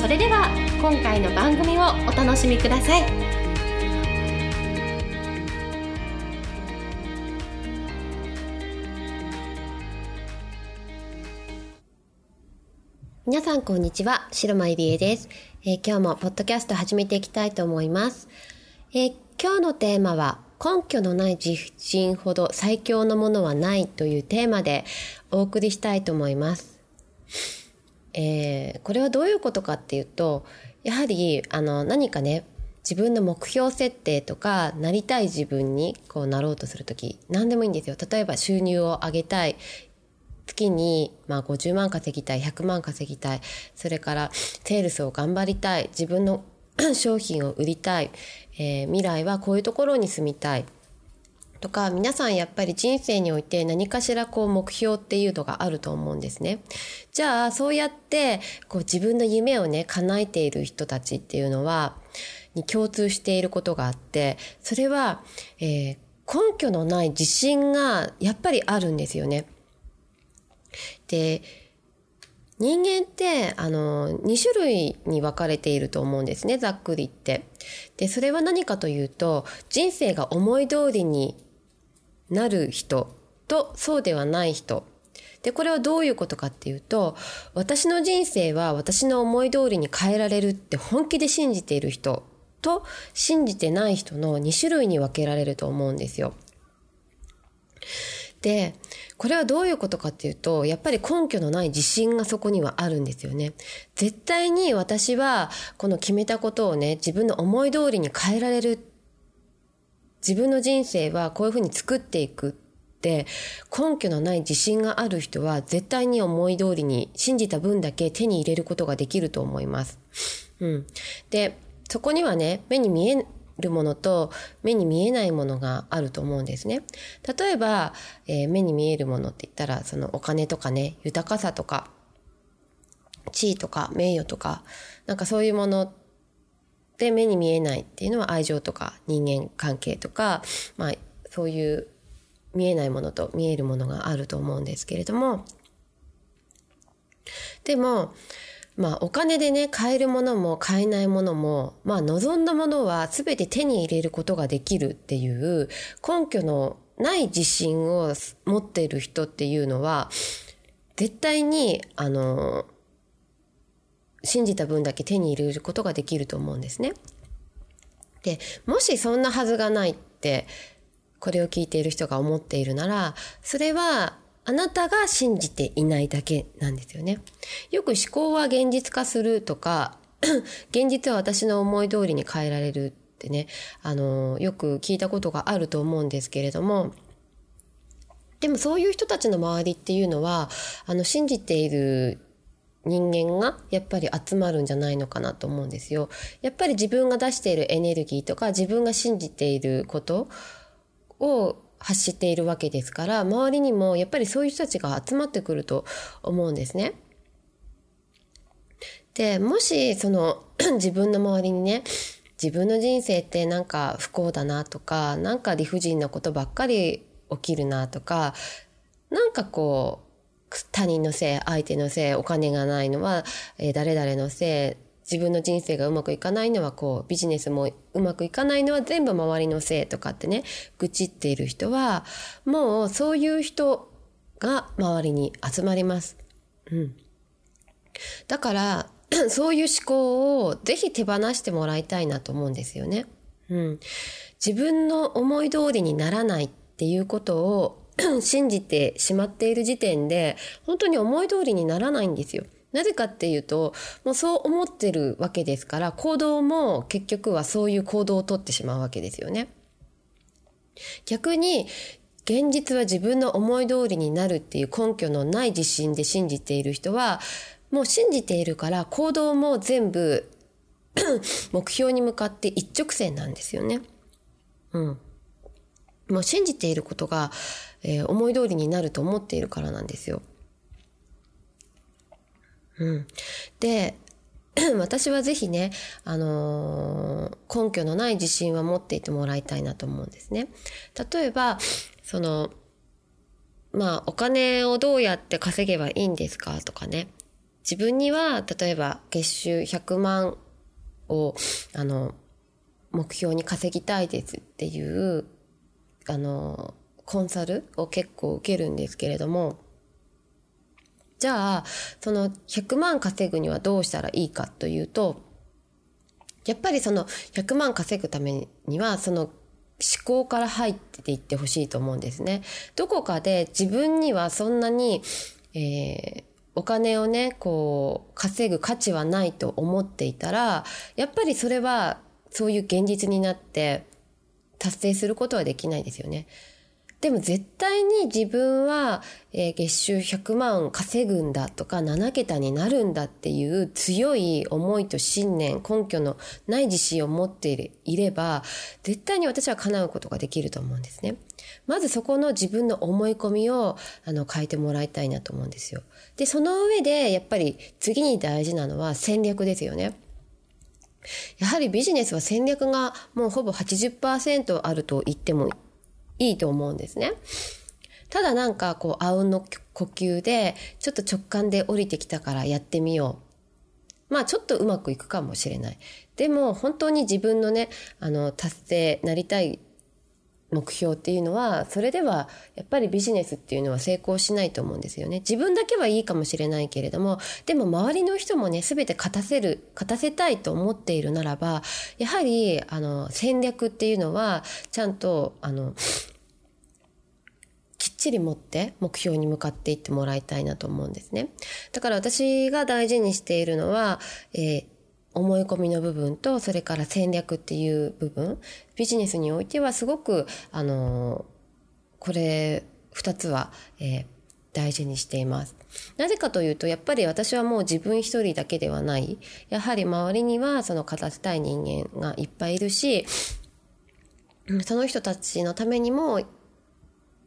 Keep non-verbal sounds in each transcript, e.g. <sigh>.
それでは今回の番組をお楽しみください。皆さんこんにちは白間入江です、えー、今日もポッドキャスト始めていきたいと思います、えー、今日のテーマは根拠のない自信ほど最強のものはないというテーマでお送りしたいと思います。えー、これはどういうことかっていうと、やはり、あの、何かね、自分の目標設定とか、なりたい自分にこうなろうとするとき、何でもいいんですよ。例えば収入を上げたい。月に、まあ、50万稼ぎたい、100万稼ぎたい。それから、セールスを頑張りたい。自分の <clears throat> 商品を売りたい。えー、未来はこういうところに住みたいとか皆さんやっぱり人生において何かしらこう目標っていうのがあると思うんですね。じゃあそうやってこう自分の夢をね叶えている人たちっていうのはに共通していることがあってそれは、えー、根拠のない自信がやっぱりあるんですよね。で人間って、あの、2種類に分かれていると思うんですね、ざっくり言って。で、それは何かというと、人生が思い通りになる人とそうではない人。で、これはどういうことかっていうと、私の人生は私の思い通りに変えられるって本気で信じている人と信じてない人の2種類に分けられると思うんですよ。で、これはどういうことかっていうと、やっぱり根拠のない自信がそこにはあるんですよね。絶対に私はこの決めたことをね、自分の思い通りに変えられる。自分の人生はこういうふうに作っていくって根拠のない自信がある人は絶対に思い通りに信じた分だけ手に入れることができると思います。うん。で、そこにはね、目に見えるものと目に見えないものがあると思うんですね。例えば、えー、目に見えるものって言ったら、そのお金とかね、豊かさとか、地位とか名誉とか、なんかそういうもので目に見えないっていうのは愛情とか人間関係とか、まあそういう見えないものと見えるものがあると思うんですけれども、でも、まあお金でね、買えるものも買えないものも、まあ望んだものは全て手に入れることができるっていう根拠のない自信を持っている人っていうのは、絶対に、あの、信じた分だけ手に入れることができると思うんですね。で、もしそんなはずがないって、これを聞いている人が思っているなら、それはあなたが信じていないだけなんですよね。よく思考は現実化するとか、<coughs> 現実は私の思い通りに変えられるってね、あの、よく聞いたことがあると思うんですけれども、でもそういう人たちの周りっていうのは、あの、信じている人間がやっぱり集まるんじゃないのかなと思うんですよ。やっぱり自分が出しているエネルギーとか自分が信じていることを発しているわけですから周りにもやっぱりそういう人たちが集まってくると思うんですね。でもしその <clears throat> 自分の周りにね自分の人生ってなんか不幸だなとかなんか理不尽なことばっかり起きるなとかなんかこう他人のせい相手のせいお金がないのは、えー、誰々のせい自分の人生がうまくいかないのはこうビジネスもうまくいかないのは全部周りのせいとかってね愚痴っている人はもうそういう人が周りに集まります。うん。だから <clears throat> そういう思考をぜひ手放してもらいたいなと思うんですよね。うん。自分の思い通りにならないっていうことを <clears throat> 信じてしまっている時点で本当に思い通りにならないんですよ。なぜかっていうと、もうそう思ってるわけですから、行動も結局はそういう行動をとってしまうわけですよね。逆に、現実は自分の思い通りになるっていう根拠のない自信で信じている人は、もう信じているから行動も全部 <clears throat> 目標に向かって一直線なんですよね。うん。もう信じていることが、えー、思い通りになると思っているからなんですよ。うん。で、<clears throat> 私はぜひね、あのー、根拠のない自信は持っていてもらいたいなと思うんですね。例えば、その、まあ、お金をどうやって稼げばいいんですかとかね。自分には、例えば、月収100万を、あの、目標に稼ぎたいですっていう、あの、コンサルを結構受けるんですけれども、じゃあ、その100万稼ぐにはどうしたらいいかというと、やっぱりその100万稼ぐためには、その思考から入っていってほしいと思うんですね。どこかで自分にはそんなに、えー、お金をね、こう、稼ぐ価値はないと思っていたら、やっぱりそれはそういう現実になって達成することはできないですよね。でも絶対に自分は、えー、月収100万稼ぐんだとか7桁になるんだっていう強い思いと信念、根拠のない自信を持っていれば、絶対に私は叶うことができると思うんですね。まずそこの自分の思い込みをあの変えてもらいたいなと思うんですよ。で、その上でやっぱり次に大事なのは戦略ですよね。やはりビジネスは戦略がもうほぼ80%あると言ってもいいと思うんですね。ただなんかこう、あうんの呼吸で、ちょっと直感で降りてきたからやってみよう。まあちょっとうまくいくかもしれない。でも本当に自分のね、あの、達成、なりたい目標っていうのは、それではやっぱりビジネスっていうのは成功しないと思うんですよね。自分だけはいいかもしれないけれども、でも周りの人もね、すべて勝たせる、勝たせたいと思っているならば、やはり、あの、戦略っていうのは、ちゃんと、あの、ちり持って目標に向かっていってもらいたいなと思うんですね。だから私が大事にしているのは、えー、思い込みの部分と、それから戦略っていう部分、ビジネスにおいてはすごく、あのこれ、二つは、えー、大事にしています。なぜかというと、やっぱり私はもう自分一人だけではない。やはり周りにはその勝たせたい人間がいっぱいいるし、その人たちのためにも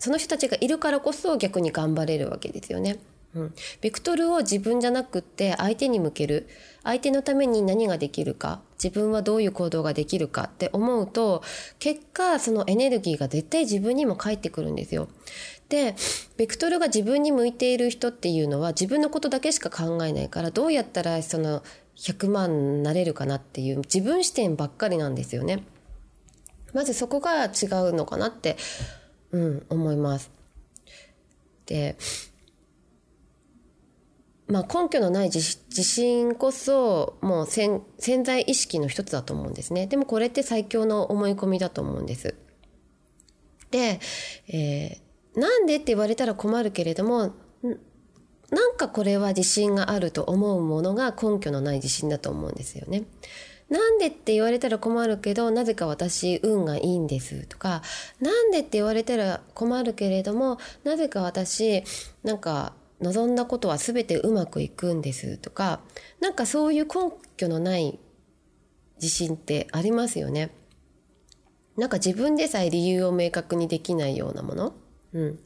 その人たちがいるからこそ逆に頑張れるわけですよね。うん。ベクトルを自分じゃなくって相手に向ける。相手のために何ができるか。自分はどういう行動ができるかって思うと、結果そのエネルギーが絶対自分にも返ってくるんですよ。で、ベクトルが自分に向いている人っていうのは自分のことだけしか考えないからどうやったらその100万なれるかなっていう自分視点ばっかりなんですよね。まずそこが違うのかなってうん、思います。で、まあ根拠のない自信こそもう潜在意識の一つだと思うんですね。でもこれって最強の思い込みだと思うんです。で、えー、なんでって言われたら困るけれども、なんかこれは自信があると思うものが根拠のない自信だと思うんですよね。なんで？って言われたら困るけど、なぜか私運がいいんですとか、なんで？って言われたら困るけれども、なぜか私、なんか望んだことは全てうまくいくんですとか、なんかそういう根拠のない自信ってありますよね？なんか自分でさえ理由を明確にできないようなもの。うん。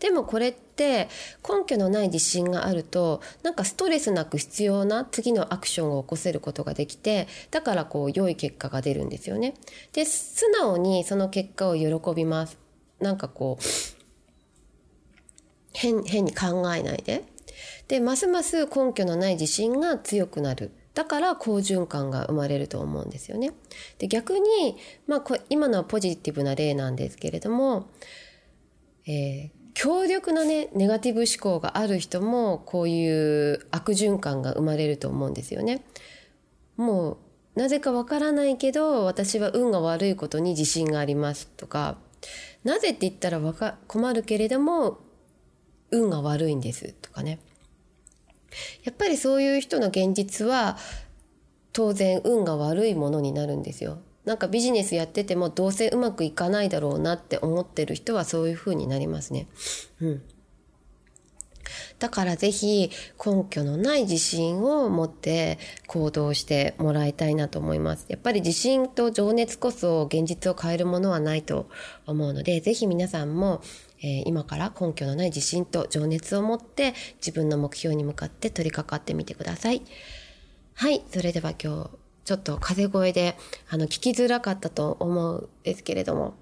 でもこれって根拠のない自信があるとなんかストレスなく必要な次のアクションを起こせることができてだからこう良い結果が出るんですよね。で素直にその結果を喜びます。なんかこう変変に考えないで。でますます根拠のない自信が強くなる。だから好循環が生まれると思うんですよね。で逆に、まあ、今のはポジティブな例なんですけれどもえー、強力なね、ネガティブ思考がある人も、こういう悪循環が生まれると思うんですよね。もう、なぜかわからないけど、私は運が悪いことに自信がありますとか、なぜって言ったらわか困るけれども、運が悪いんですとかね。やっぱりそういう人の現実は、当然運が悪いものになるんですよ。なんかビジネスやっててもどうせうまくいかないだろうなって思ってる人はそういう風になりますね。うん。だからぜひ根拠のない自信を持って行動してもらいたいなと思います。やっぱり自信と情熱こそ現実を変えるものはないと思うので、ぜひ皆さんもえー、今から根拠のない自信と情熱を持って自分の目標に向かって取り掛かってみてください。はい、それでは今日ちょっと風声であの聞きづらかったと思うんですけれども、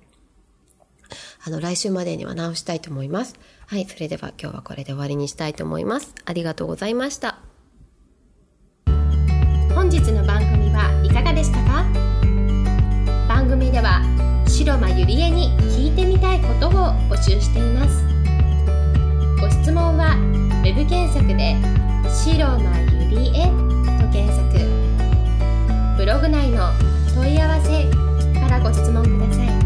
あの来週までには直したいと思います。はい、それでは今日はこれで終わりにしたいと思います。ありがとうございました。本日の番組はいかがでしたか？番組では白間ゆりえに聞いてみたいことを募集していますご質問は web 検索で「白間ゆりえ」と検索ブログ内の問い合わせからご質問ください。